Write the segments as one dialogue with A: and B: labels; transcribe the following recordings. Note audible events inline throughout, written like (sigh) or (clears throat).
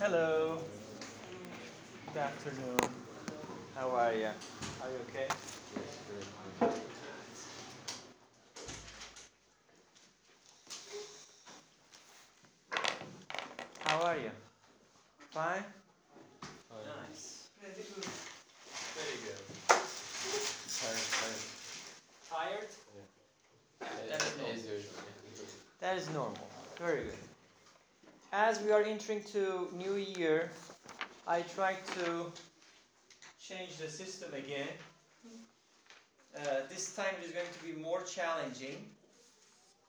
A: Hello. Good afternoon. How are you? Are you okay? How are you? Fine? Nice. Very good. Tired? That is normal. That is normal. Very good. As we are entering to new year, I try to change the system again. Uh, this time it is going to be more challenging.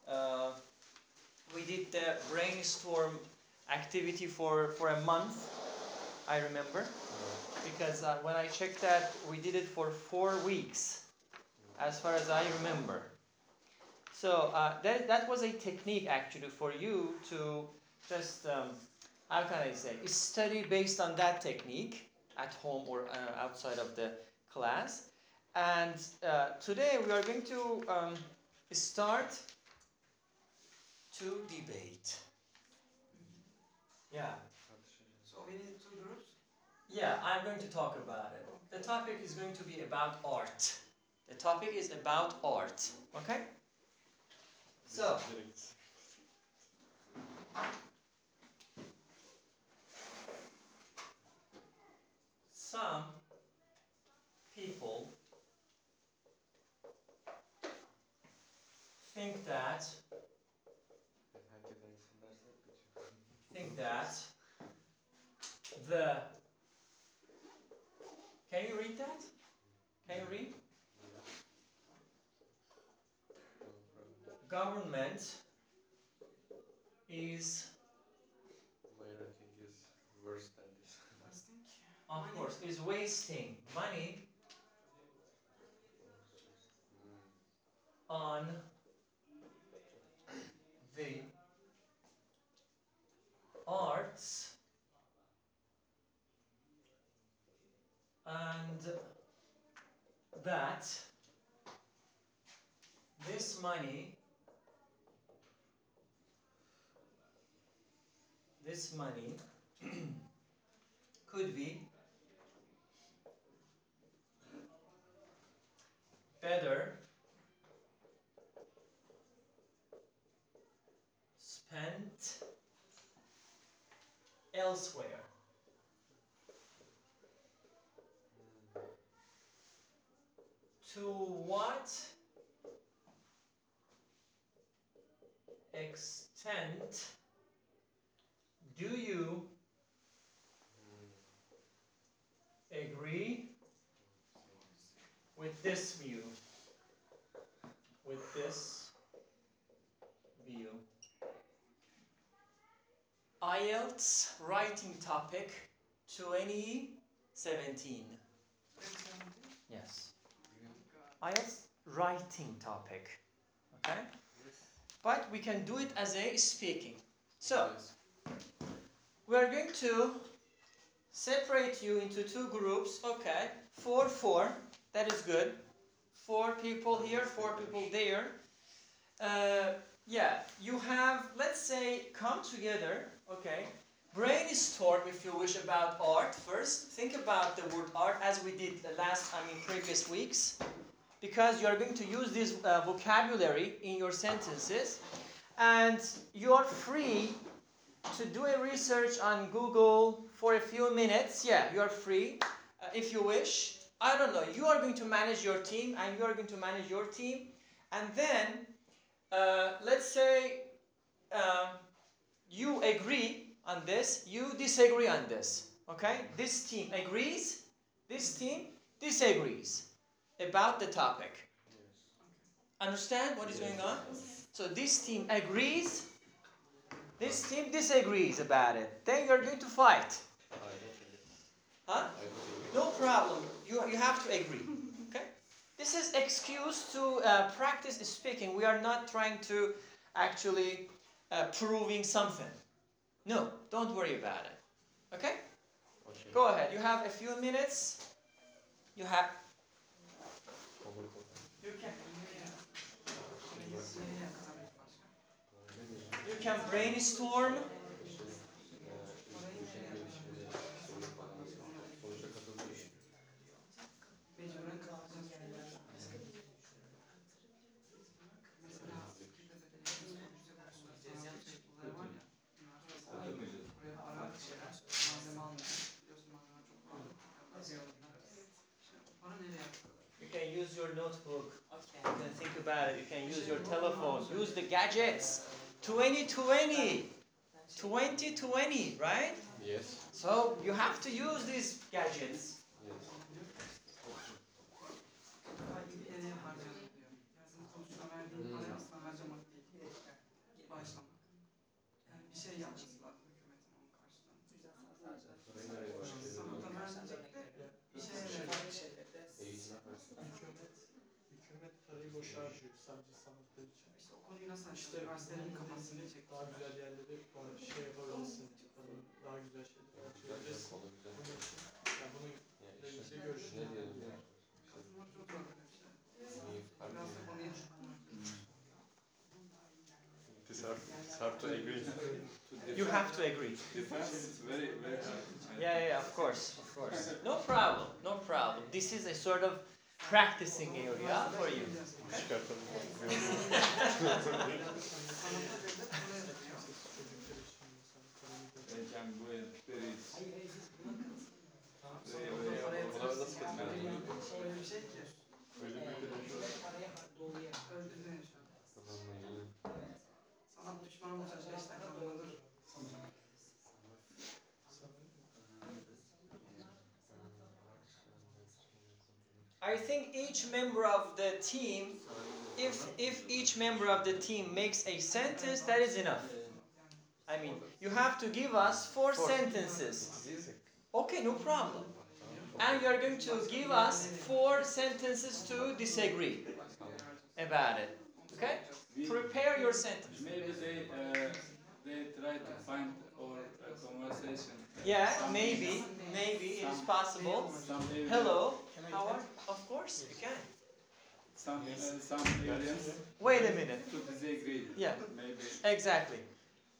A: Uh, we did the brainstorm activity for, for a month, I remember. Because uh, when I checked that, we did it for four weeks, as far as I remember. So uh, that, that was a technique actually for you to just, um, how can I say, study based on that technique at home or uh, outside of the class. And uh, today we are going to um, start to debate. Yeah.
B: So we need two groups?
A: Yeah, I'm going to talk about it. The topic is going to be about art. The topic is about art. Okay? So, some people think that think that the can you read that? Can you read? Government is of course is wasting money on the arts and that this money this money (clears throat) could be better spent elsewhere. To what extent do you agree with this view? With this view. IELTS writing topic 2017. Yes. IELTS writing topic. Okay? But we can do it as a speaking. So, we are going to separate you into two groups. Okay, four, four. That is good. Four people here, four people there. Uh, yeah, you have, let's say, come together. Okay, brainstorm if you wish about art first. Think about the word art as we did the last, I mean, previous weeks. Because you are going to use this uh, vocabulary in your sentences, and you are free to do a research on Google for a few minutes. Yeah, you are free uh, if you wish. I don't know. You are going to manage your team, and you are going to manage your team. And then, uh, let's say uh, you agree on this, you disagree on this. Okay? This team agrees, this team disagrees about the topic. Understand what is going on? So this team agrees, this team disagrees about it. Then you're going to fight. Huh? No problem. You, you have to agree. (laughs) Okay? This is excuse to uh, practice speaking. We are not trying to actually uh, proving something. No, don't worry about it. Okay? Go ahead. You have a few minutes. You have. can brainstorm. You can use your notebook.
B: Okay.
A: You can think about it. You can use your telephone. Use the gadgets. 2020. 2020, right?
C: Yes.
A: So you have to use these gadgets.
D: Hükümet parayı boşa harcıyor sadece sanatlar için.
B: İşte o konuyu nasıl açtı? Üniversitelerin kafasını çekti.
D: Daha güzel yerlere para şey yapabilsin. Daha güzel şeyler
C: Güzel
D: harcayabilirsin.
C: konu güzel.
D: Bunun için, yani bunun
C: Yani
D: Öyle
C: işte
D: bir görüş.
C: ne diyelim ya?
B: Katılmak çok zor böyle bir şey.
C: İyi,
B: Biraz da konuya
C: It is hard, it's hard to agree.
A: You have to agree.
E: Defense very, very hard.
A: Yeah, yeah, yeah, of course, of course. No problem, no problem. This is a sort of practicing area for you. (laughs)
B: Sanata devlet para yatırıyor.
D: çocuklar için insan paranı da
E: They can go and there is
B: Sonra orada para
C: Buna
B: yatırırsın.
C: nasıl katılıyorsun?
B: Öyle bir şey ki.
C: Öyle bir
B: Öldürdün şu an. Sanat düşmanı olacak beş dakika dur.
A: I think each member of the team, if if each member of the team makes a sentence, that is enough. I mean, you have to give us four sentences. Okay, no problem. And you are going to give us four sentences to disagree about it. Okay? Prepare your sentence.
E: maybe they uh, they try to find or a conversation.
A: Yeah, maybe, maybe it is possible. Hello, how? Of course, you can.
E: Some uh, some aliens
A: Wait a minute.
E: to disagree.
A: Yeah.
E: Maybe.
A: Exactly.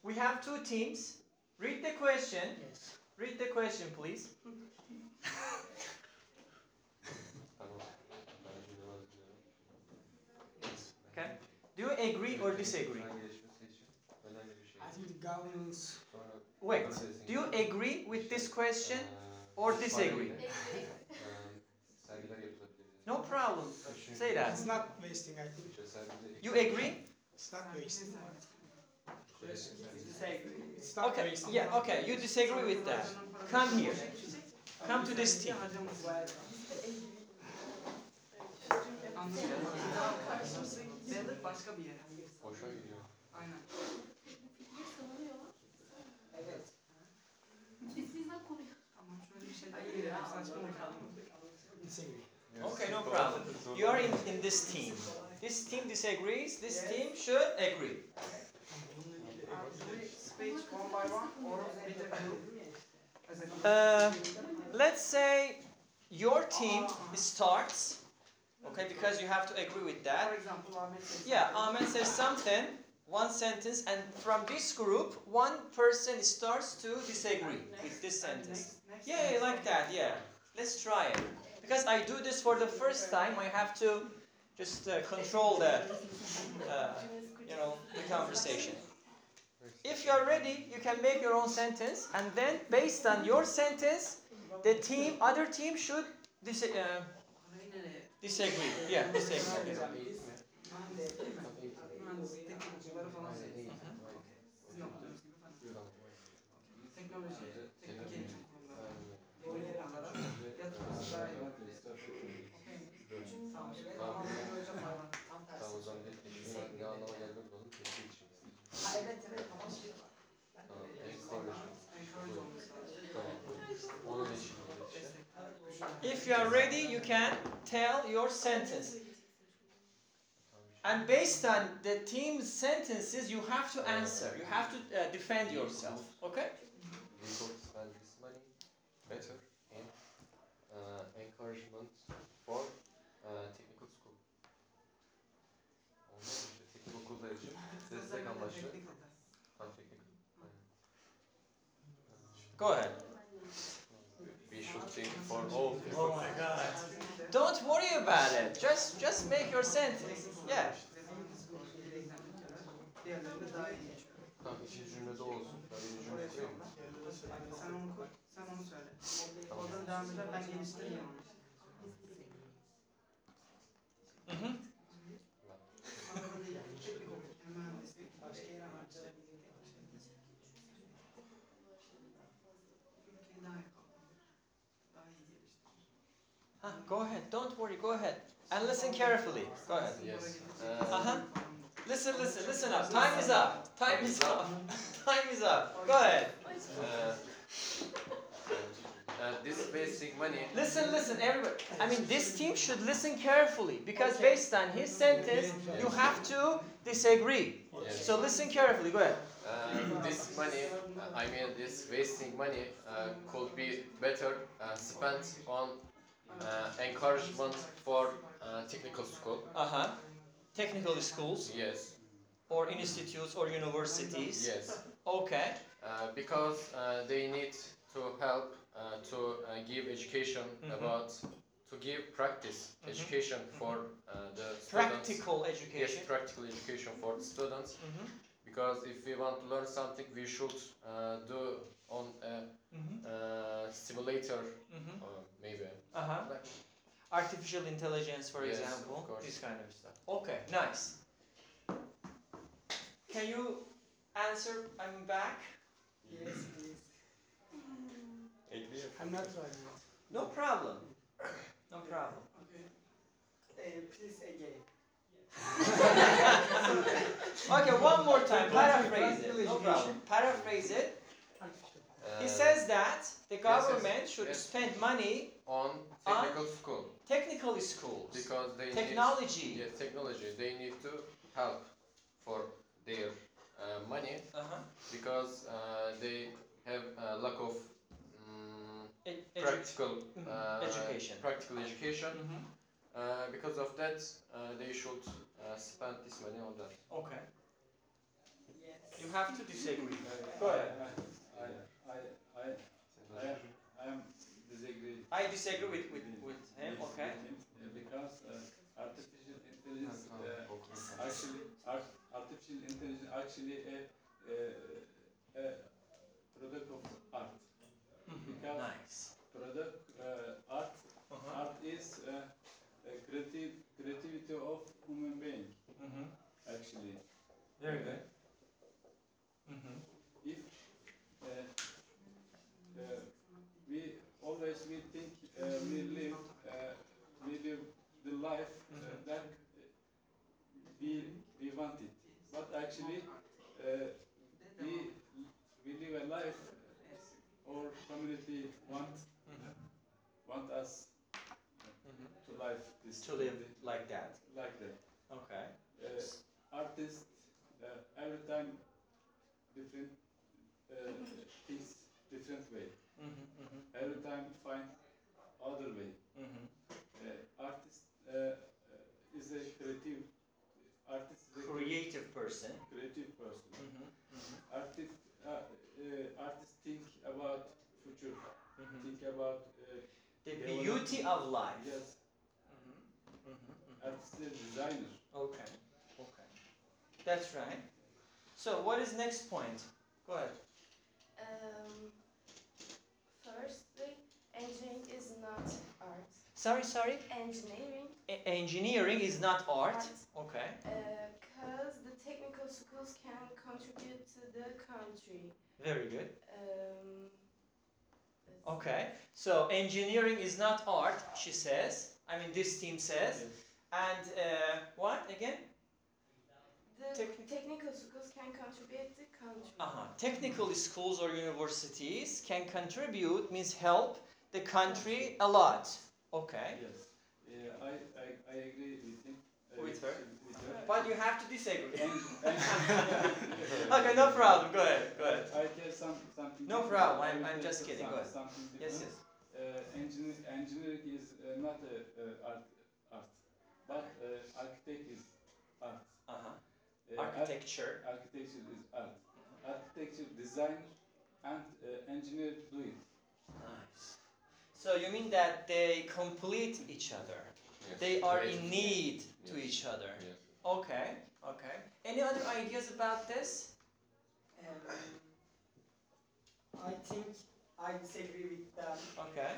A: We have two teams. Read the question. Yes. Read the question, please.
C: Tamam. Bence de vazgeçelim.
A: Okay. Do you agree or disagree?
C: Ekran gelişmesi için önemli bir şey.
F: I think the governance
C: Sonra
A: Wait. Do you agree with this question or disagree?
C: Sergiler yapılabilir.
A: No problem. Say that.
F: it's not wasting. I think
A: You agree?
F: it's not wasting. It's not
A: Okay.
F: wasting.
A: Yeah. Okay. You disagree with that. Come here. Come to this team.
B: Anladın mı? Devlet başka bir yere.
C: boşa gidiyor.
B: Aynen. Tamam şöyle bir şey değil ya. Saçma oldu.
F: Disagree.
A: Okay. No problem. You are in, in this team. This team disagrees. This team should agree.
B: Uh, do we speak one by one or with a group? As a group?
A: Uh, let's say your team starts. Okay, because you have to agree with that.
B: For example, Ahmet says
A: Yeah,
B: something.
A: Ahmed says something, one sentence, and from this group, one person starts to disagree with this sentence.
B: next- next
A: Yeah,
B: sentence.
A: yeah, like that, yeah. Let's try it. Because I do this for the first time, I have to just uh, control the, uh, you know, the conversation. If you are ready, you can make your own sentence, and then based on your sentence, the team, other team should dis- uh, disagree. Yeah, disagree. You are ready, you can tell your sentence. And based on the team's sentences, you have to answer. You have to uh, defend yourself. Okay?
C: We could spend this money better in uh, encouragement for uh, technical school. Ondan işte teknik okullar için destek amaçlı.
B: Teknik atar.
C: Tam teknik. Aynen.
A: Go ahead.
C: We should think for all people.
A: Oh my God. Don't worry about it. Just just make your sentence. Yeah.
B: Diğerlerinde daha iyi geçiyor.
C: Tamam ikinci cümlede olsun. Ben birinci cümle koyayım mı?
B: Sen onu koy, sen onu söyle. Oradan devam eder, ben geliştireyim onu.
A: Huh, go ahead. Don't worry. Go ahead. And listen carefully. Go ahead.
C: Yes.
A: Uh-huh.
C: Uh,
A: Listen, listen, listen up. Time is up. Time is up. (laughs) Time is up. Go ahead.
C: uh, uh, this basic money.
A: Listen, listen, everybody. I mean, this team should listen carefully because based on his sentence, you have to disagree.
C: Yes.
A: So listen carefully. Go ahead.
C: Uh, this money, uh, I mean, this wasting money uh, could be better uh, spent on encouragement for uh, technical school.
A: Uh huh. Technical schools
C: Yes,
A: or institutes or universities.
C: yes.
A: Okay.
C: Uh, because uh, they need to help uh, to uh, give education
A: Mhm.
C: about to give practice
A: Mhm.
C: education for uh, the students.
A: Practical
C: Yes,
A: education.
C: practical education for the students.
A: Mhm.
C: Because if we want to learn something, we should uh, do on a
A: Mhm.
C: uh, simulator,
A: Mhm.
C: or maybe.
A: Uh huh.
C: Like,
A: Artificial intelligence, for
C: Yes,
A: example.
C: of.
A: This kind of stuff. Okay. Nice. Can you answer? I'm back.
F: Yes, please. I'm not writing it.
A: No problem. No problem.
B: Okay.
F: Uh, please again. (laughs)
A: Okay, one more time. Paraphrase it. No problem. Paraphrase it.
C: Uh,
A: He says that the
C: yes,
A: government should
C: yes.
A: spend money
C: on technical school
A: technical schools,
C: because they
A: technology.
C: need yes, technology. They need to help for their uh, money
A: Uh-huh.
C: because uh, they have a lack of mm,
A: Ed- edu-
C: practical
A: Mhm.
C: uh,
A: Education.
C: Practical education.
A: Mhm.
C: Uh, because of that, uh, they should uh, spend this money on that.
A: Okay.
F: Yes.
A: You have to disagree.
E: I-
A: Go ahead.
E: I, I, I, I, am, I am disagree.
A: I disagree with, with, with him.
E: with
A: Okay.
E: him, uh, Because uh, artificial intelligence uh, actually, art, artificial intelligence actually a, a, a product of art.
A: Mhm.
E: Because-
A: Nice.
E: Product uh, art
A: Uh-huh.
E: art is uh, a creative creativity of human being
A: Mhm.
E: actually.
A: Very good.
E: We live uh, we live the life uh,
A: Mhm.
E: that we we want it, but actually uh, we we live a life our community want
A: Mhm.
E: want us
A: Mhm.
E: to live this
A: To live like that.
E: like that.
A: Okay.
E: Uh, artists uh, every time different uh, things different way.
A: Mhm. Mhm.
E: Every time find other way.
A: Mhm.
E: Uh, artist uh, uh, is a creative. Artist is a
A: Creative person.
E: creative person.
A: Mhm. Mhm.
E: Artist uh, uh, artist think about future. Think about uh,
A: The beauty of life.
E: yes. Artist is designer.
A: Okay. Okay. That's right. So what is next point? Go ahead.
G: Um, firstly, engineering is not art.
A: Sorry, sorry.
G: Engineering,
A: E- engineering is not art.
G: art,
A: Okay.
G: because the technical schools can contribute to the country.
A: Very good.
G: Um,
A: Okay. So engineering is not art, she says. I mean, this team says. And uh, what again?
G: The
A: techni-
G: technical schools can contribute to the country.
A: Uh-huh. Technical schools or universities can contribute, means help the country a lot. Okay.
E: Yes. Yeah, I, I, I agree with him. uh,
A: With her?
E: With her.
A: But you have to disagree.
E: And, and (laughs) (laughs)
A: okay, no problem. Go ahead. Go ahead.
E: I tell some, something.
A: No problem,
E: I
A: I'm- I'm just kidding,
E: some-
A: go ahead.
E: Something
A: Yes, yes.
E: Uh, engineer, engineering is uh, not a, uh, art, art, but uh, architect is art.
A: Uh-huh.
E: Uh, ar-
A: Architecture.
E: architecture is art. Architecture design and uh, engineer do it.
A: Nice. So you mean that they complete each other?
C: Yes.
A: They are in need to each other.
C: Yes.
A: Okay. Okay. Any other ideas about this?
F: Um, I think I disagree with them
A: Okay.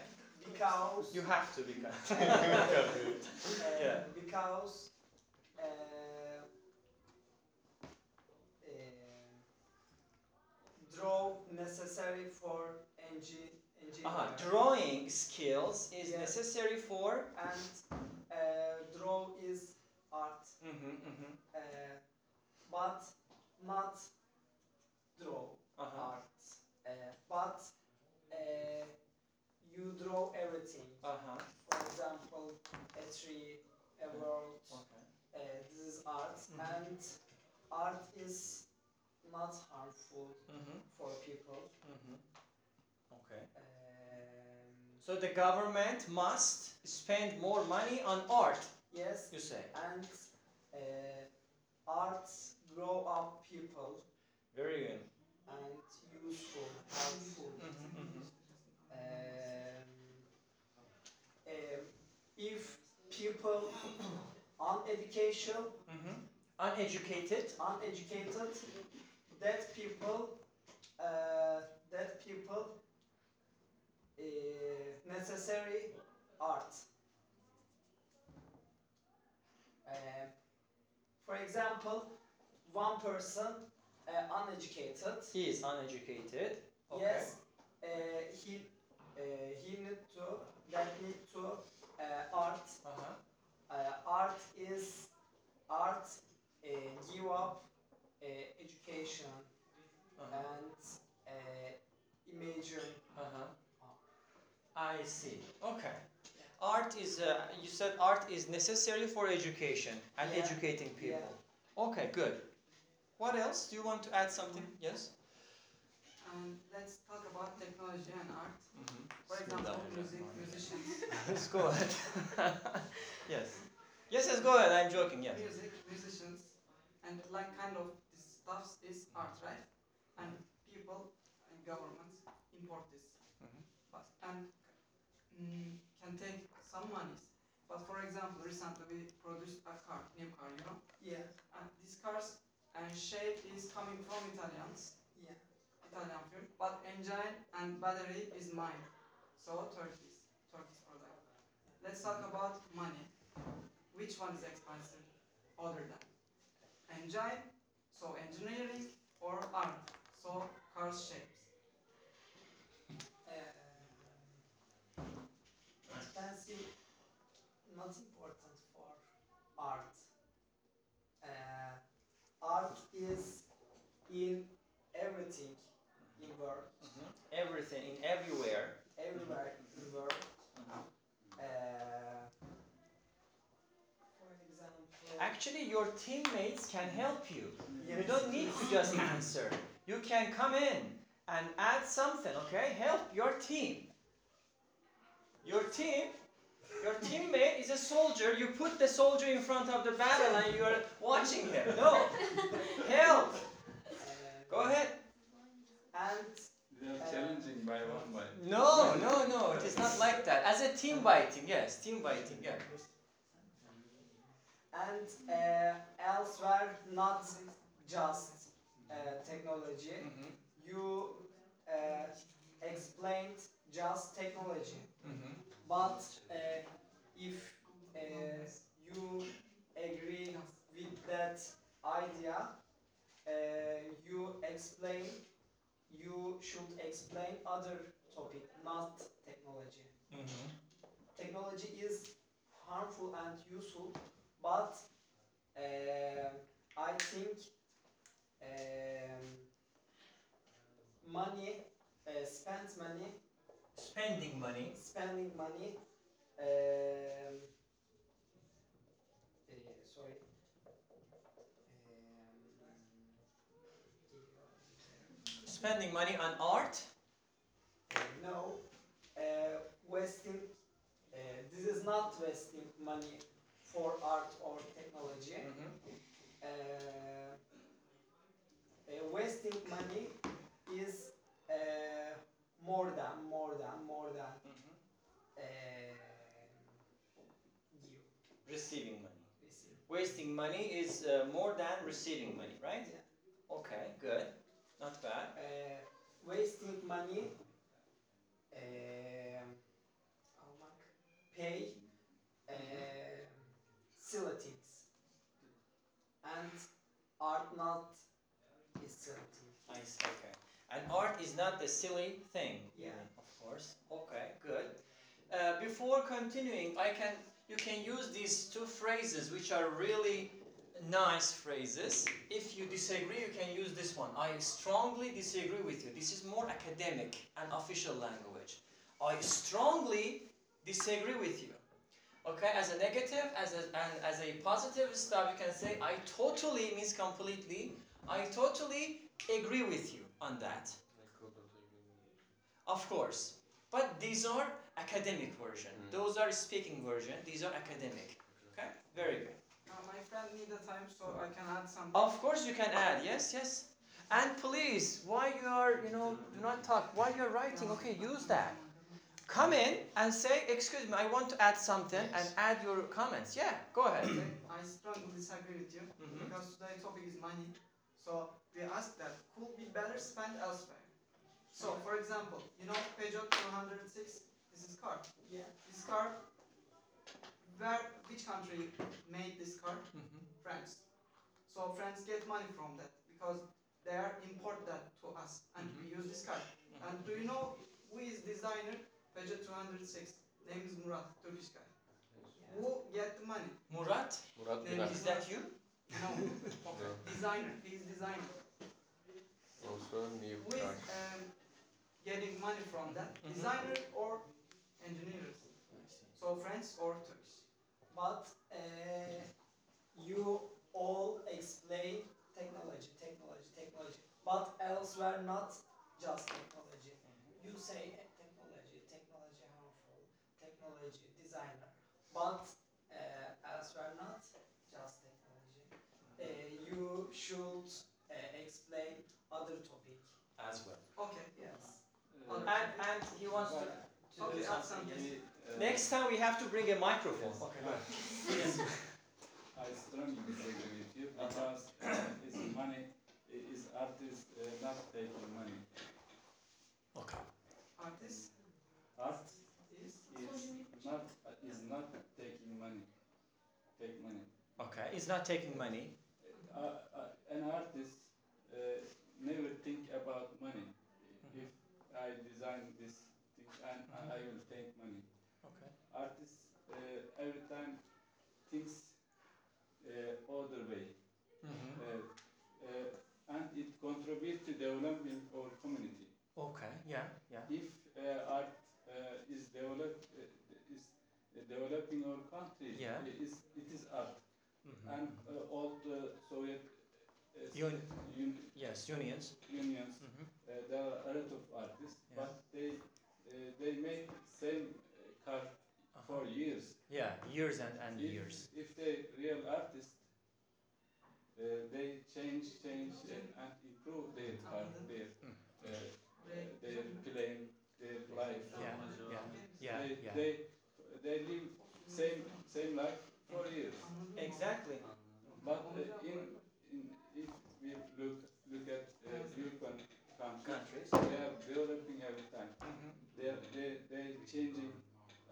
F: because
A: You have to become.
F: uh, (laughs)
A: Yeah.
F: because uh, uh, draw necessary for engi-
A: Uh-huh.
F: Uh,
A: Drawing skills is
F: Yeah.
A: necessary for.
F: and uh, draw is art,
A: Mm-hmm, mm-hmm.
F: uh, but not draw
A: Uh-huh.
F: art. Uh, but uh, you draw everything.
A: Uh-huh.
F: For example, a tree, a world.
A: Okay.
F: Uh, this is art,
A: Mhm.
F: and art is not harmful
A: Mm-hmm.
F: for people.
A: So the government must spend more money on art,
F: yes,
A: you say.
F: and uh, art grow up people
A: Very good.
F: and useful, helpful.
A: Mm-hmm, mm-hmm.
F: Um, um, if people (coughs) uneducated,
A: Mm-hmm. Uneducated.
F: uneducated, that people, uh, that people, uh, necessary art. Um, for example, one person uh, uneducated,
A: He is uneducated. Okay.
F: yes, uh, he uh, he need to that need to uh, art.
A: Uh-huh.
F: Uh, art is art uh, give up uh, education
A: Uh-huh.
F: and uh, imagine.
A: Uh-huh. I see. Okay. Art is, uh, you said art is necessary for education and
F: Yeah.
A: educating
F: Yeah.
A: people. Okay, good. What else? Do you want to add something? Yes?
B: And let's talk about technology and art.
A: Mm-hmm.
B: For example, music, musicians.
A: Let's (laughs) go ahead. (laughs) yes. Yes, yes, go ahead. I'm joking, yes.
B: music, musicians, and like kind of this stuff is art, right? And people and governments import this,
A: Mhm.
B: but and mm, can take some monies. But for example, recently we produced a car, new car, you know,
F: Yeah,
B: and this car's and shape is coming from Italians,
F: yeah.
B: Italian firm, but engine and battery is mine, so Turkish, Turkish product. Let's talk about money. Which one is expensive other than engine, so engineering, or art, so cars shapes?
F: Expensive, not important for art. Uh, art is in everything in world,
A: Mhm. Everything, in everywhere.
F: everywhere in world.
A: Mhm.
F: Uh, for example,
A: Actually, your teammates can help you. You don't need to just answer. You can come in and add something, okay? Help your team. Your team, your teammate is a soldier. You put the soldier in front of the battle and you are watching him. No. Help.
F: uh,
A: Go ahead.
F: and
E: They are challenging by one by.
A: No, no, no. It is not like that. As a team fighting, yes, team fighting, yeah.
F: and uh, elsewhere not just uh, technology.
A: Mhm,
F: You uh, explained just technology,
A: mhm.
F: but uh, if uh, you agree with that idea, uh, you explain. You should explain other topic, not technology.
A: Mhm.
F: Technology is harmful and useful, but um I think um, money, uh, spent money,
A: Spending money.
F: spending money. Um, uh, sorry. Um,
A: Spending money on art.
F: uh, no, uh, wasting. Uh, this is not wasting money for art or technology. Uh, uh, wasting money is uh, more than, more than, more than
A: Mhm.
F: uh, give.
A: Receiving money.
F: receive.
A: Wasting money is uh, more than receiving money, right?
F: Yeah.
A: Okay, good. Not bad.
F: Uh, wasting money, um, almak, pay silly things. And art not is silly.
A: I see. Okay. And art is not a silly thing.
F: Yeah.
A: Of course. Okay, good. Uh, before continuing, I can you can use these two phrases, which are really nice phrases. If you disagree, you can use this one. I strongly disagree with you. This is more academic and official language. I strongly disagree with you. Okay, as a negative, as a, and as a positive stuff, you can say I totally means completely. I totally agree with you on that. Of course. But these are academic version.
C: Mm.
A: Those are speaking version. These are academic. Okay? Very good.
B: Now my friend need the time, so I can add something.
A: Of course you can add. Yes, yes. And please, while you are, you know, do not talk. While you're writing, okay, use that. Come in and say, excuse me, I want to add something and add your comments. Yeah, go ahead. (coughs)
B: I strongly disagree with you
A: Mhm.
B: because today's topic is money. So we ask that could be better spent elsewhere. So for example, you know Peugeot 206, this is car.
F: Yeah.
B: This car, where which country made this car?
A: Mhm.
B: France. So France get money from that because they are import that to us and we use this car. And do you know who is designer Peugeot 206? Name is Murat, Turkish guy. Who get the money?
A: Murat,
C: Murat
B: Name
C: Güler.
A: is that you?
B: No. (laughs) designer. He is designer.
C: Also new
B: Who is
C: car.
B: um, getting money from that?
A: Mhm.
B: Designer or engineers? So French or Turkish?
F: But uh, you all explain technology, technology, technology. But elsewhere not just technology. You say eh, technology, technology harmful, technology designer. But uh, elsewhere not just technology. Uh, you should uh, explain other topic.
A: As well.
B: Okay.
F: Yes.
E: Uh,
A: And, and he wants to, to
B: Okay,
A: do something.
B: something.
A: yes.
E: uh,
A: Next time we have to bring a microphone.
E: Yes.
A: Okay, go. (laughs) Yes.
E: I strongly disagree with you because (coughs) it's money is artists uh, not taking money.
A: Okay.
B: Artist
E: Art
B: is
E: is not is not taking money. Take money.
A: Okay. He's not taking money.
E: Uh, uh, an artist uh, never think about money. If I design this thing and I will take money.
A: Okay.
E: Artists uh, every time thinks uh, other way.
A: Mhm.
E: Uh, uh, and it contributes to developing our community.
A: Okay. Yeah. Yeah.
E: If uh, art uh, is develop uh, is developing our country,
A: Yeah.
E: it is it is art.
A: Mhm.
E: And uh, all the Soviet uh,
A: Un-
E: un-
A: Yes. Unions.
E: unions,
A: Mhm.
E: uh, there are a lot of artists,
A: Yeah.
E: but they uh, they make same uh, car
A: Uh-huh.
E: for years.
A: Yeah. Years and and
E: If,
A: years.
E: if they real artists, uh, they change, change, uh, and improve their car, their
A: Mm.
E: uh, uh, their playing, their life.
A: Yeah. Yeah. Yeah.
E: they,
A: Yeah.
E: they they live same same life for years.
A: Exactly.
E: But uh, in, in if we look look at uh, European countries,
A: Countries.
E: they are developing every time.
A: Mhm.
E: They are they they changing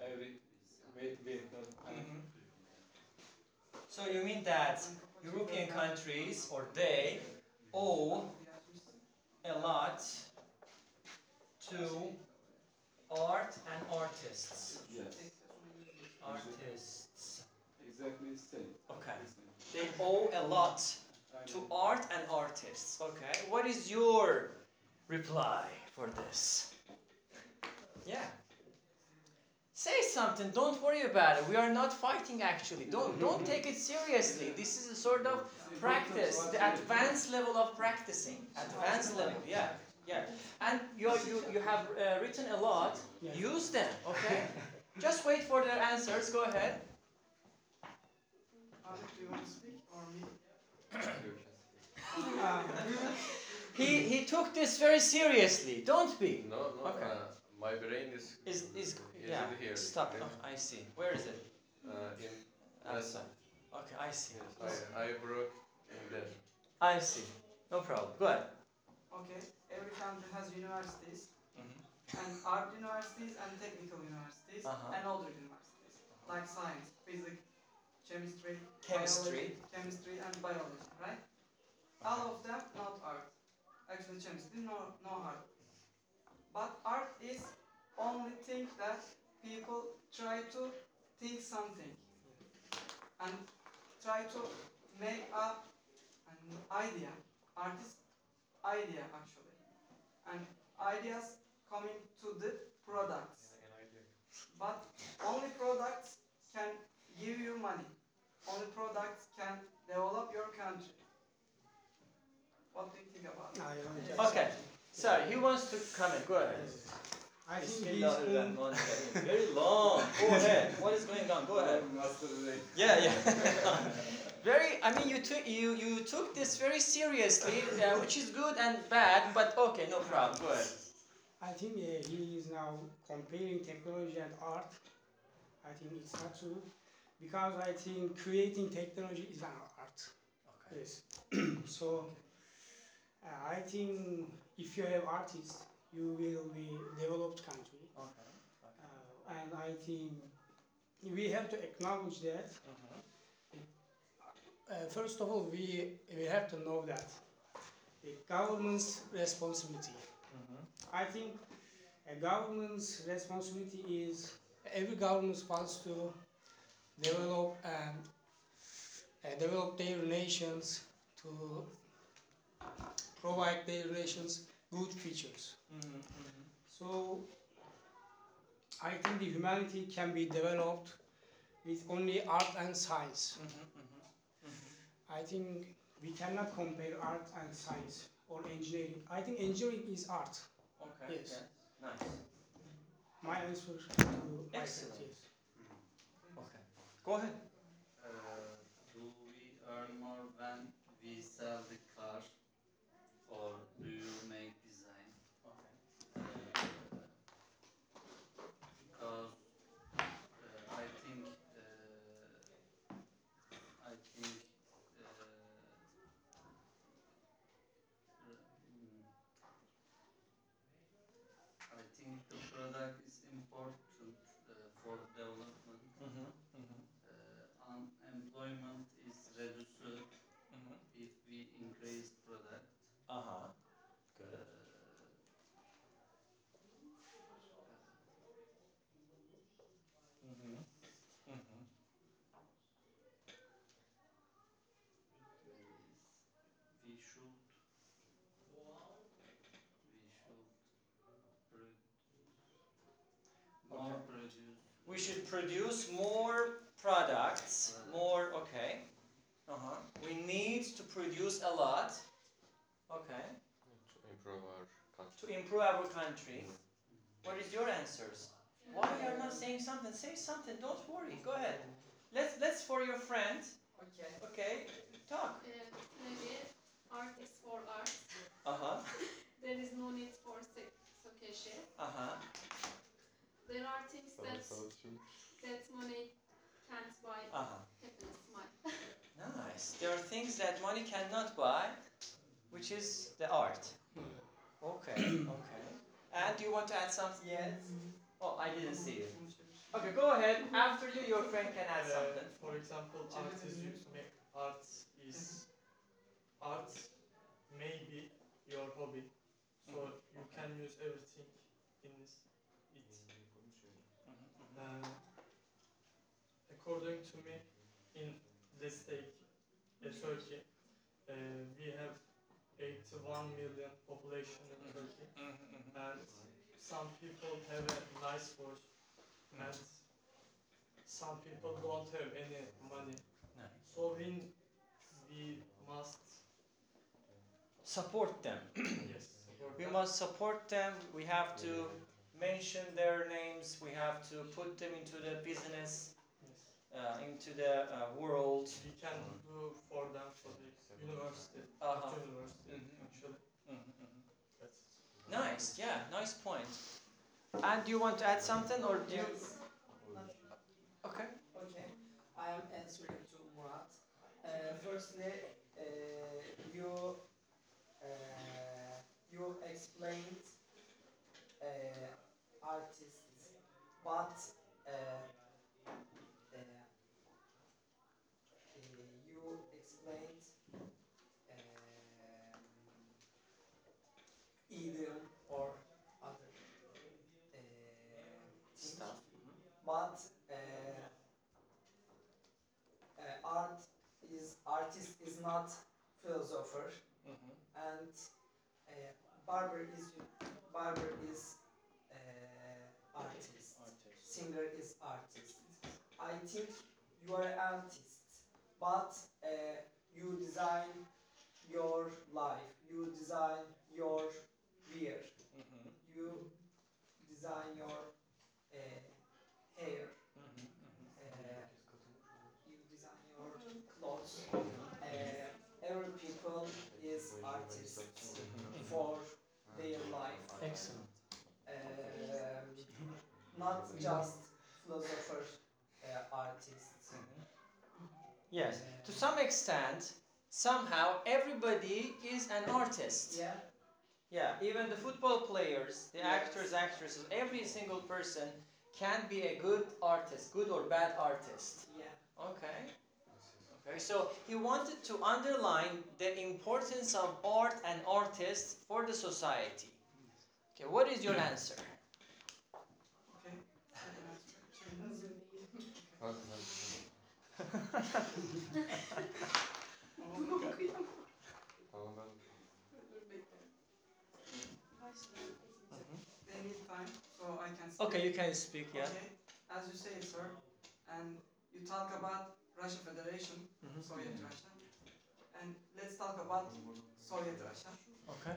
E: every ve- vehicle. And
A: Mhm. So you mean that European countries or they owe a lot to art and artists.
E: yes,
A: Artists.
E: exactly the same.
A: Okay. They owe a lot
E: I
A: to art and artists. Okay. What is your reply for this? Yeah. Say something. Don't worry about it. We are not fighting actually. Don't don't take it seriously. This is a sort of practice, the advanced level of practicing. Advanced level. Yeah. Yeah. And you you you have uh, written a lot. Use them. Okay. Just wait for their answers. Go ahead.
B: Arif, do you want to speak or me?
A: He he took this very seriously. Don't be.
C: No, no.
A: Okay.
C: Uh, my brain is
A: Is is
C: Is
A: yeah.
C: it here?
A: Stop.
C: Okay.
A: Oh, I see. Where is it?
C: uh, in
A: Outside. Okay, I see.
C: yes, I, I broke in there.
A: I see. No problem. Go ahead.
B: Okay, every country has universities
A: Mhm.
B: and art universities and technical universities
A: Uh-huh.
B: and other universities like science, physics, chemistry,
A: Chemistry.
B: biology, chemistry and biology, right? All of them not art. Actually, chemistry no no art. But art is only thing that people try to think something and try to make a an idea, artist idea actually, and ideas coming to the products. But only products can give you money. Only products can develop your country. What do you think about it?
F: I don't
A: Okay. so he wants to comment. Go ahead.
F: I think
A: Speak
F: he's
A: louder than one second. Very long. Go (laughs) ahead. What is going on? Go ahead. Yeah, yeah. (laughs) very. I mean, you took you you took this very seriously, uh, which is good and bad. But okay, no problem. Go ahead.
H: I think uh, he is now comparing technology and art. I think it's not true because I think creating technology is an art.
A: Okay.
H: Yes. (clears throat) so uh, I think if you have artists, you will be developed country.
A: Okay.
H: Uh, and I think we have to acknowledge that. Uh, first of all, we we have to know that the government's responsibility. I think a government's responsibility is every government wants to develop and uh, develop their nations to provide their nations good features. Mm-hmm, mm-hmm. So I think the humanity can be developed with only art and science. Mm-hmm, I think we cannot compare art and science or engineering. I think engineering is art.
A: Okay.
H: Yes.
A: yeah, Nice.
H: My answer to
A: Excellent.
H: question is
A: Okay. Go ahead.
I: Uh, do we earn more when we sell the car or do you make design?
A: Okay.
I: Uh, because uh, I think uh, I think uh, mm, I think the product is important uh, for development. Uh, unemployment is reduced if we increase product.
A: Uh huh.
I: Uh, we should we should produce more produce
A: We should produce more products. More. Okay. Uh huh. We need to produce a lot. Okay.
C: To improve our country.
A: To improve our country. What is your answers? Why you are not saying something? Say something. Don't worry. Go ahead. Let's let's for your friend.
B: Okay.
A: Okay. Talk.
G: Uh, maybe art is for art.
A: Uh huh. (laughs)
G: There is no need for se- sokeshi.
A: Uh huh.
G: There are things that that money can't buy
A: Uh huh.
G: happiness. My
A: Nice. There are things that money cannot buy, which is the art. Okay. (coughs) Okay. And do you want to add something?
B: Yes.
A: Oh, I didn't see it. Okay, go ahead. After you, your friend can add
D: Uh,
A: something.
D: For example, art is make art is art may be your hobby, so you can use everything in this it. And according to me, in this state, uh, Turkey, uh, we have 81 million population in Turkey, and some people have a nice voice, and some people don't have any money. So we we must
A: Support them. (coughs)
D: yes support
A: We
D: them.
A: must support them. We have to mention their names. We have to put them into the business,
D: Yes.
A: uh, into the uh, world.
D: We can do for them for the university,
A: Uh-huh.
D: art university
A: Mhm.
D: actually. That's
A: Nice. Yeah. Nice point. And do you want to add something, or do you? Okay.
F: Okay, I am answering to Murat. Uh, firstly, uh, you uh, you explained uh, artists, but uh, uh, uh you explained uh, um, idiom or other uh, stuff, but art is artist is not philosopher,
A: mm -hmm.
F: and barber is barber is uh, artist. Singer is artist. I think you are an artist, but uh, you design your life. You design your wear.
A: Mhm,
F: You design your uh, just philosopher uh, artists.
A: Yes, to some extent, somehow everybody is an artist.
F: Yeah.
A: Yeah, even the football players, the
F: Yes.
A: actors, actresses, every single person can be a good artist, good or bad artist.
F: Yeah.
A: Okay. Okay, so he wanted to underline the importance of art and artists for the society. Okay, what is your (clears throat) answer?
B: Okay. They need time, so I can speak.
A: okay, you can speak, yeah.
B: Okay, as you say, sir, and you talk about Russia Federation,
A: Mhm.
B: Soviet Russia, and let's talk about Soviet Russia.
A: Okay.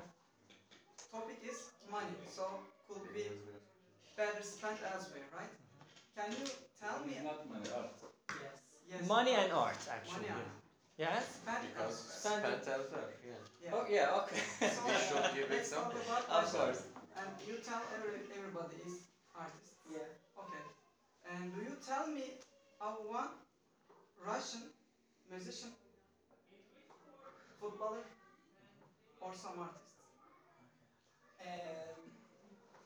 B: Topic is money, so could be better spent elsewhere, right? Can you tell me?
E: It's not money, art.
F: Yes.
B: Yes.
A: Money and art, actually.
B: Money
A: yeah.
B: and
A: Yes?
B: spend
C: Because
B: elsewhere.
A: Spend-
C: spent elsewhere, yeah.
B: Yeah.
A: Oh, yeah, okay.
B: So,
C: We should give
B: let's talk
C: example.
B: about
A: of
B: Russia.
A: course.
B: And you tell every, everybody is artist.
F: Yeah.
B: Okay. And do you tell me of one Russian musician, footballer, or some artist?
F: Um,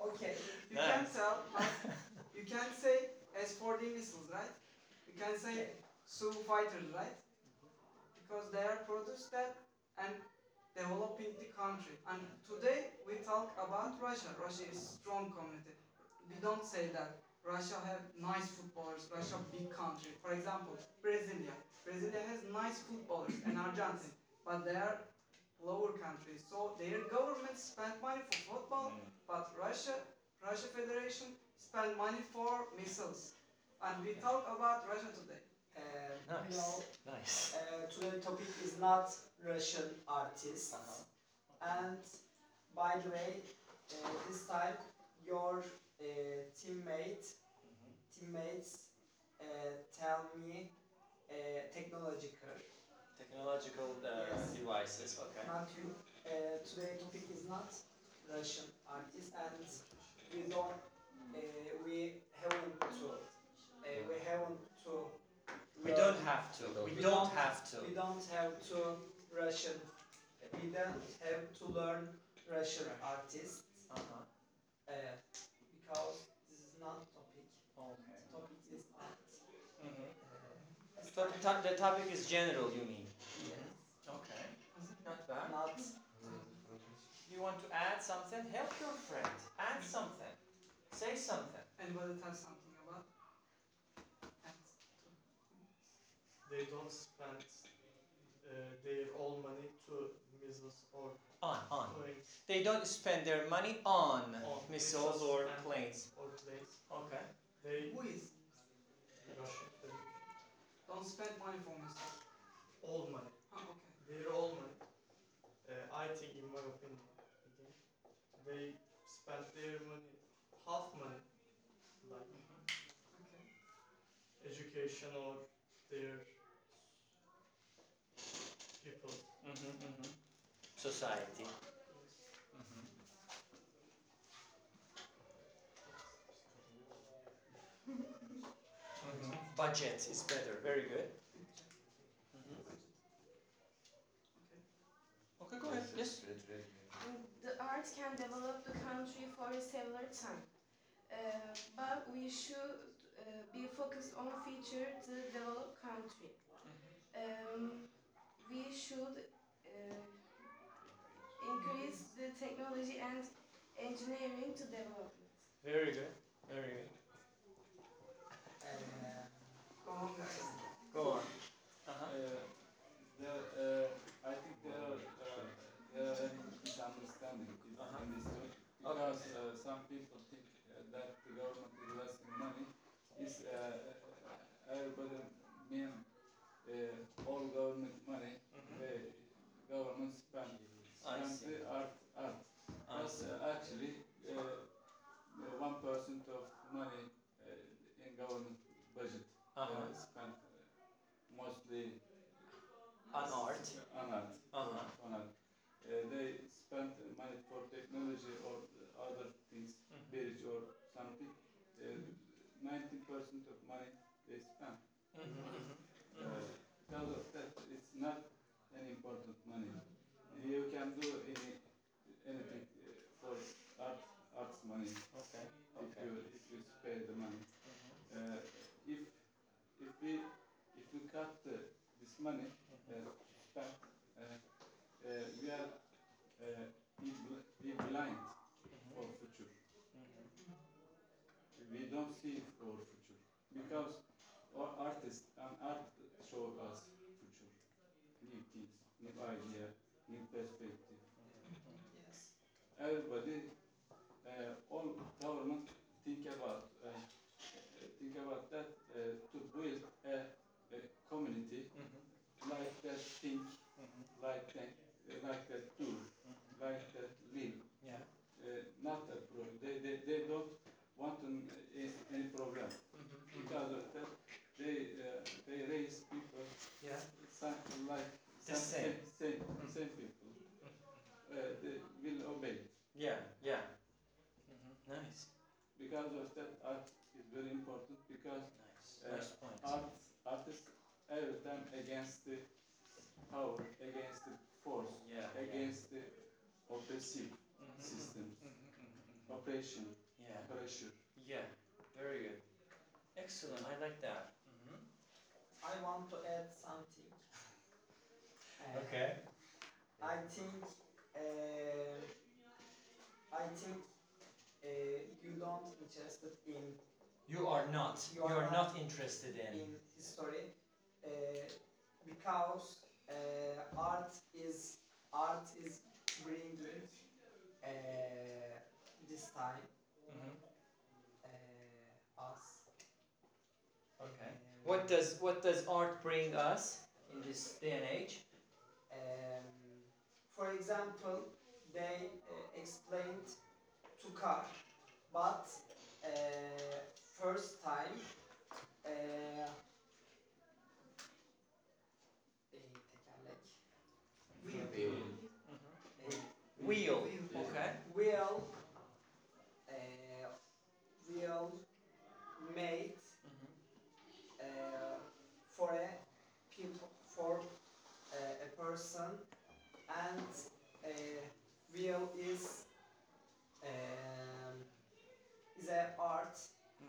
F: okay.
B: You can
A: Nice. (laughs)
B: tell, but you can say S-4D missiles, right? You can say Su fighters, right? Because they are produced that and developing the country. And today we talk about Russia. Russia is strong community. We don't say that Russia have nice footballers. Russia big country. For example, Brasilia. Brasilia has nice footballers and Argentina, but they are lower countries. So their government spend money for football, mm. but Russia, Russia Federation spend money for missiles. And we talk about Russia today.
F: Um,
A: Nice.
F: No,
A: Nice.
F: uh, today topic is not Russian artists. And by the way, uh, this time your uh, teammate teammates uh, tell me uh, technological.
A: Technological uh,
F: Yes.
A: devices, okay.
F: Not you. Uh, today topic is not Russian artists, and we don't. Uh, we haven't to. Uh, we haven't to.
A: We don't have to. We
F: We
A: don't
F: don't-
A: have to.
F: We don't have to Russian. We don't have to learn Russian artists
A: Uh-huh.
F: uh, because this is not topic.
A: Okay.
F: Topic is art.
A: Mhm.
F: Uh,
A: So the, to- the topic is general, you mean?
F: yes.
A: Okay. Not bad.
F: Not.
A: You want to add something? Help your friend. Add something. Say something.
B: Anybody tell something about? And
D: They don't spend uh, their all money to missiles or
A: On, on.
D: planes
A: They don't spend their money on
D: On
A: missiles
D: missiles
A: or planes.
D: or planes.
A: Okay.
D: They
B: who is?
D: Russian Federation.
B: Don't spend money for missiles.
D: all money.
B: Huh, okay.
D: Their all money. Uh, I think, in my opinion, again, they spend their money, half money, like
B: Okay.
D: education or their people.
A: Mm-hmm, mm-hmm. Society. Mm-hmm. Mhm. Budget is better. Very good. Mhm. Okay, go ahead. Yes.
J: The art can develop the country for a several time, uh, but we should uh, be focused on feature to develop country. Um, we should uh, increase the technology and engineering to development.
A: Very good. Very good.
F: Uh,
B: Go on.
A: Go on. Uh-huh.
E: Uh, the, uh, I think there are, uh, there are misunderstanding. If
A: Uh-huh.
E: Because some people think uh, that the government is wasting money. Is uh, everybody mean uh, all government money? The government spend
A: I
E: spend
A: see.
E: the art art.
A: I
E: But
A: see.
E: uh, actually, uh, one percent of money uh, in government budget
A: Uh-huh.
E: uh, spent uh, mostly
A: On art.
E: on art.
A: Uh-huh.
E: On art. Uh, they spend money for technology or other things,
A: Mhm.
E: bridge or something. Ninety percent of money they spend.
A: Mhm, mhm.
E: Uh, because of that, it's not an important money. You can do any anything uh, for art arts money
A: Okay.
E: if
A: Okay.
E: you if you spare the money.
A: Mhm.
E: Uh, if if we if we cut the, this money uh, spent, uh, uh, we are uh, be, be blind for future. We don't see our future because our artists and art show us future, new things, new idea, perspective.
F: Yes.
E: Everybody, uh, all government think about uh, think about that uh, to build a, a community
A: Mhm.
E: like that think,
A: Mhm.
E: like that, like that do, like that live.
A: Yeah.
E: Uh, not a problem. They, they, they don't want an, a- any problem
A: Mhm.
E: because of that. They uh, they raise people
A: Yeah.
E: some, like
A: The
E: some
A: same.
E: same, same people. Uh, they will obey.
A: Yeah. Yeah. Mhm. Nice.
E: Because of that, art is very important because
A: Nice.
E: Uh,
A: nice point.
E: art artists every time against the power, against the force,
A: Yeah. yeah.
E: against the oppressive
A: Mhm.
E: systems,
A: Mhm, mhm, mhm.
E: oppression,
A: Yeah.
E: pressure.
A: Yeah. Very good. Excellent. I like that. Mhm.
F: I want to add something. Uh,
A: Okay.
F: I think uh, I think uh, you don't interested in
A: You are not. You
F: You
A: are
F: are
A: not
F: not
A: interested in.
F: in history uh, because uh, art is art is bringing uh, this time
A: Mhm.
F: uh, us.
A: Okay. What does what does art bring us in this day and age?
F: Um, for example, they uh, explained to car, but uh, first time uh, e, tekerlek
C: Wheel.
F: e,
A: Wheel.
F: wheel
A: Okay.
F: wheel uh, wheel made
A: Mhm.
F: uh, for a people for uh, a person and uh, wheel is um, is a art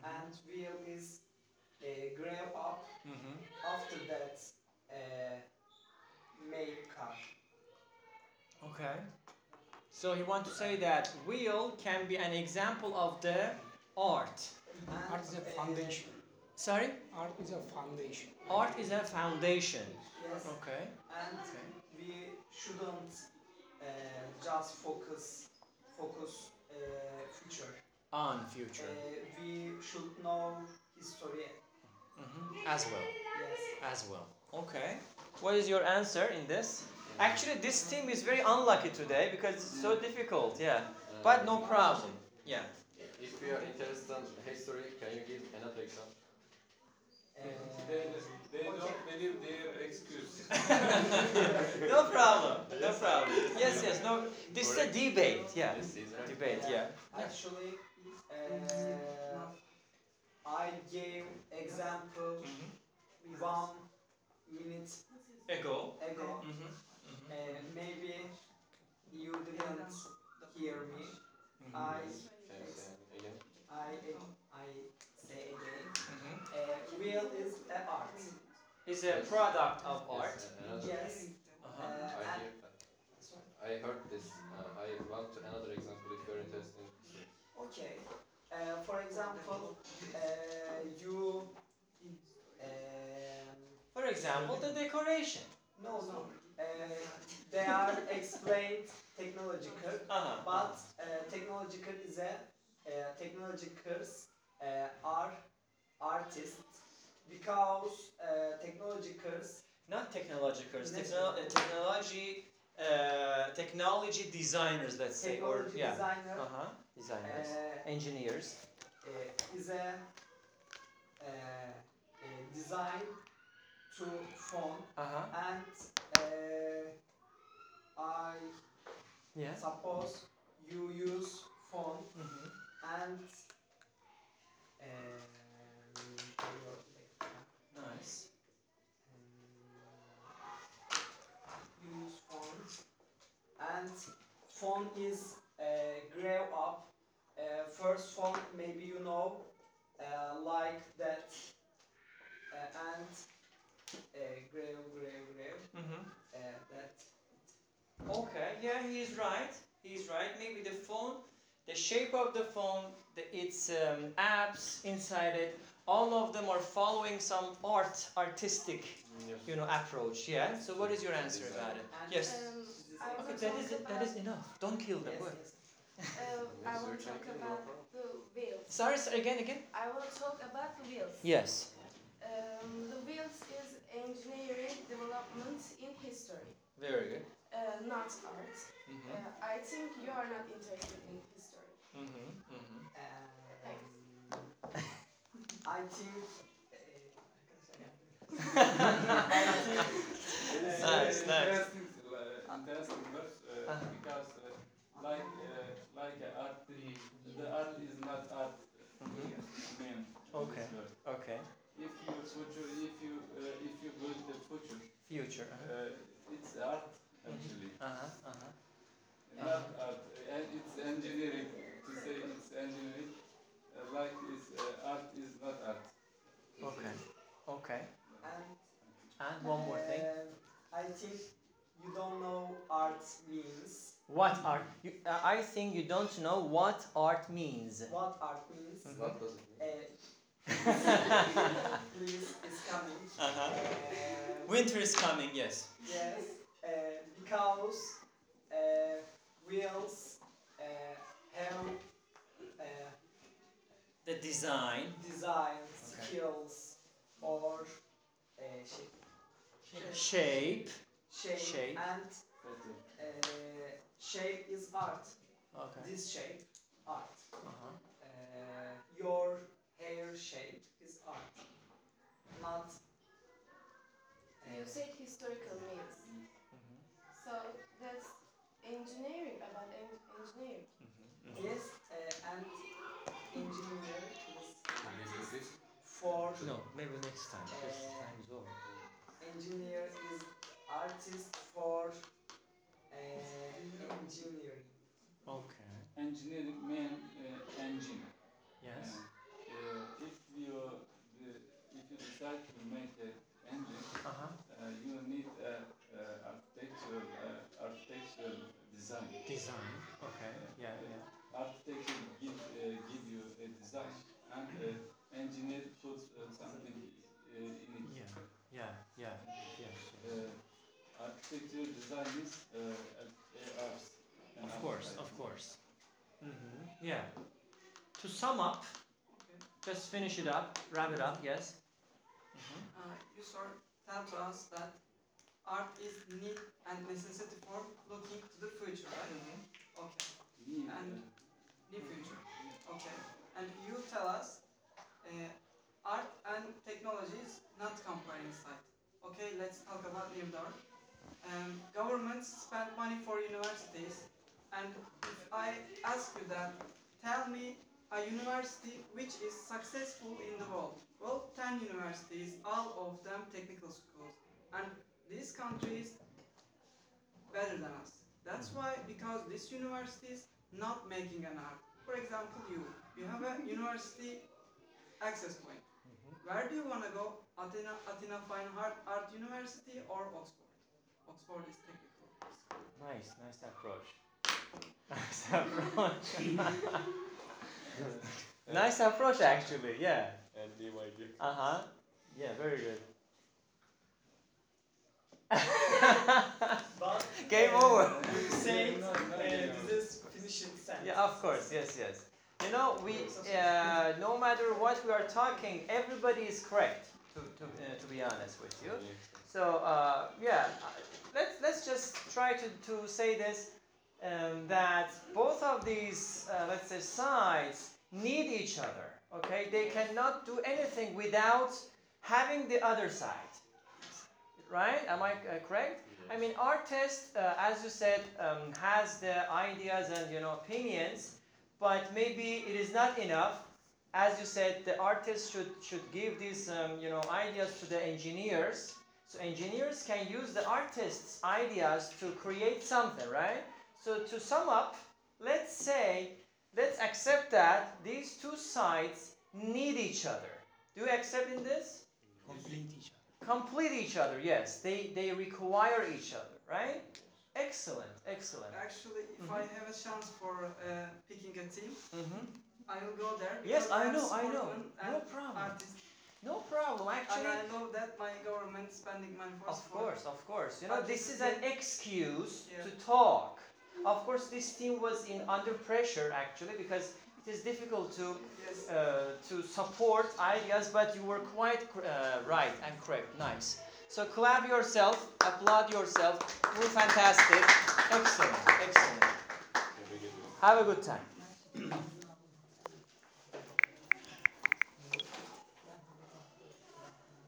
F: and wheel is uh, grow up
A: Mhm.
F: after that uh, make car
A: Okay. So he want to say that wheel can be an example of the art.
F: and,
H: Art is a
F: uh,
H: foundation.
A: Sorry?
H: Art is a foundation.
A: Art is a foundation.
F: yes
A: Okay.
F: and
A: Okay.
F: we shouldn't uh, just focus focus uh, future
A: On
F: uh,
A: future.
F: we should know history
A: Mhm. As well.
F: yes
A: As well. Okay. What is your answer in this? Actually, this team is very unlucky today because it's so difficult. Yeah.
C: Uh,
A: But no problem. Yeah.
C: If you are interested in history, can you give another example?
F: Uh,
E: They, they don't believe their excuse.
A: no problem. No problem. Yes, yes. No. This is a debate. Yeah. Debate. Yeah.
F: Actually, uh, I gave example one minute
A: Ego.
F: ago.
A: Mhm.
F: Uh, maybe you didn't hear me. I,
C: say?
F: I.
A: Mhm.
F: Wheel is a art.
A: Is a product of art.
C: Yes, uh, another.
F: Yes.
A: Uh-huh.
F: Uh,
C: I
F: and
C: hear. I heard this. Uh, I want another example if you're interested in history.
F: Okay. Uh, for example, uh, you. Um,
A: For example, the decoration.
F: no, no. Uh, they are explained technological,
A: Uh-huh.
F: but uh, technological is a technologicals uh, are artists because uh, technologicals
A: Not technologicals,
F: Yes.
A: techno- uh, technology, uh, technology designers, let's say, or
F: technology
A: yeah,
F: designer
A: uh huh, designers,
F: uh,
A: engineers.
F: uh, is a, uh, a design to phone
A: Uh huh.
F: and uh, I
A: Yeah.
F: suppose you use phone
A: Mm-hmm.
F: and um,
A: Nice.
F: you use phone and phone is uh, grow up uh, first phone maybe you know uh, like that uh, and uh, grow grow grow
A: Mm-hmm.
F: uh, that
A: Okay, yeah, he's right. He's right. Maybe the phone, the shape of the phone, the, its um, apps inside it, all of them are following some art, artistic, you know, approach. Yeah. So, what is your answer about it?
F: and
A: Yes.
J: Um, I
A: Okay,
J: will
A: that
J: talk
A: is it. That enough. Don't kill them.
F: yes, yes.
J: Uh, (laughs) I will talk about the wheels.
A: Sorry, sir, again, again.
J: I will talk about the wheels.
A: Yes.
J: Um, the wheels is engineering development in history,
A: Very good.
J: uh, not art.
A: Mm-hmm.
J: Uh, I think you are not interested in history.
A: Mm-hmm. Mm-hmm.
F: Um, (laughs) I think (laughs)
A: Nice, nice.
E: Interesting, uh, verse uh,
A: Uh-huh.
E: because uh, like uh, like uh, art, the art is not art. uh. I mean,
A: Okay. Okay.
E: If you future, if you uh, if you go to the future,
A: Future.
E: uh, it's art actually,
A: Uh huh. Uh huh.
E: not art. And it's engineering. To say it's engineering, uh, like is uh, art is not art.
A: Okay. Okay.
F: and
A: And one more thing.
F: um, I think you don't know art means.
A: What art? You, uh, I think you don't know what art means.
F: What art means?
A: Mhm.
C: What does it mean?
F: Uh, (laughs) please, it's coming.
A: Uh-huh.
F: Uh,
A: Winter is coming. Yes.
F: yes, uh, because uh, wheels uh, have uh,
A: The design.
F: design
A: Okay.
F: skills or uh, shape,
A: Shape.
F: Shape,
A: Shape.
F: and uh, shape is art.
A: Okay.
F: This shape, art.
A: Uh-huh.
F: Uh, your hair shape is art, not.
J: You
F: Uh,
J: said historical means.
A: Mhm.
J: So that's engineering about en- engineering.
A: Mhm.
F: yes, uh, and engineer is for
A: No, maybe next time. This time is over.
F: engineer is artist for uh, engineering.
A: Okay.
E: Engineering mean uh, engine.
A: Yes.
E: Uh, if you the, if you decide to make an engine,
A: Uh-huh.
E: uh, you need a, uh architectural uh, architectural design.
A: Design. Okay. Yeah. Yeah.
E: Architecture give uh, give you a design, and uh, engineer puts uh, something uh, in it.
A: Yeah. Yeah. Yeah. Yes. Yes.
E: Architecture design is uh, arts.
A: Of course. Of course. Mm-hmm. Yeah. To sum up,
B: Okay.
A: just finish it up, wrap it up. Yes. Mm-hmm.
B: Uh, you sir tell to us that art is need and necessity for looking to the future, right?
A: Mm-hmm.
B: Okay.
E: Need,
B: And The future. Okay. And you tell us uh, art and technology is not comparing side. Okay, let's talk about Nirdar. Um, governments spend money for universities, and if I ask you that, tell me a university which is successful in the world. Well, 10 universities, all of them technical schools, and these countries better than us. That's why, because these universities not making an art. For example, you, you have a university access point. Where do you want to go? Athena, Athena Fine Art, Art University or Oxford? Oxford is technical.
A: Nice. Nice approach. Nice approach. (laughs) nice approach, actually. Yeah.
C: And BYD.
A: Uh huh. Yeah. Very good.
F: But (laughs)
A: Game
F: uh,
A: over.
F: You say
E: No, no,
F: uh, this is finishing sentence.
A: Yeah, of course. Yes, yes. You know, we uh, no matter what we are talking, everybody is correct. To to, uh, to be honest with you. So uh, yeah, uh, let's let's just try to, to say this um, that both of these uh, let's say sides need each other. Okay, they cannot do anything without having the other side. Right? Am I uh, correct? I mean, artist, uh, as you said, um, has the ideas and you know opinions, but maybe it is not enough. As you said, the artist should should give these um, you know ideas to the engineers. So engineers can use the artist's ideas to create something, right? So to sum up, let's say, let's accept that these two sides need each other. Do you accept in this?
H: Complete each other.
A: complete each other yes they they require each other right excellent excellent
B: Actually, if
A: Mhm.
B: I have a chance for uh, picking a team,
A: hmm
B: I will go there.
A: yes i know i know. no problem.
B: Artist,
A: no problem
B: and
A: actually.
B: I know that my government spending money for
A: of
B: sport.
A: course of course. You know this is an excuse
B: Yeah.
A: to talk. Of course this team was in under pressure actually because it is difficult to
B: Yes.
A: uh, to support ideas but you were quite uh, right and correct. Nice. So clap yourself applaud yourself. You're fantastic. Excellent excellent. Have a good time (clears throat)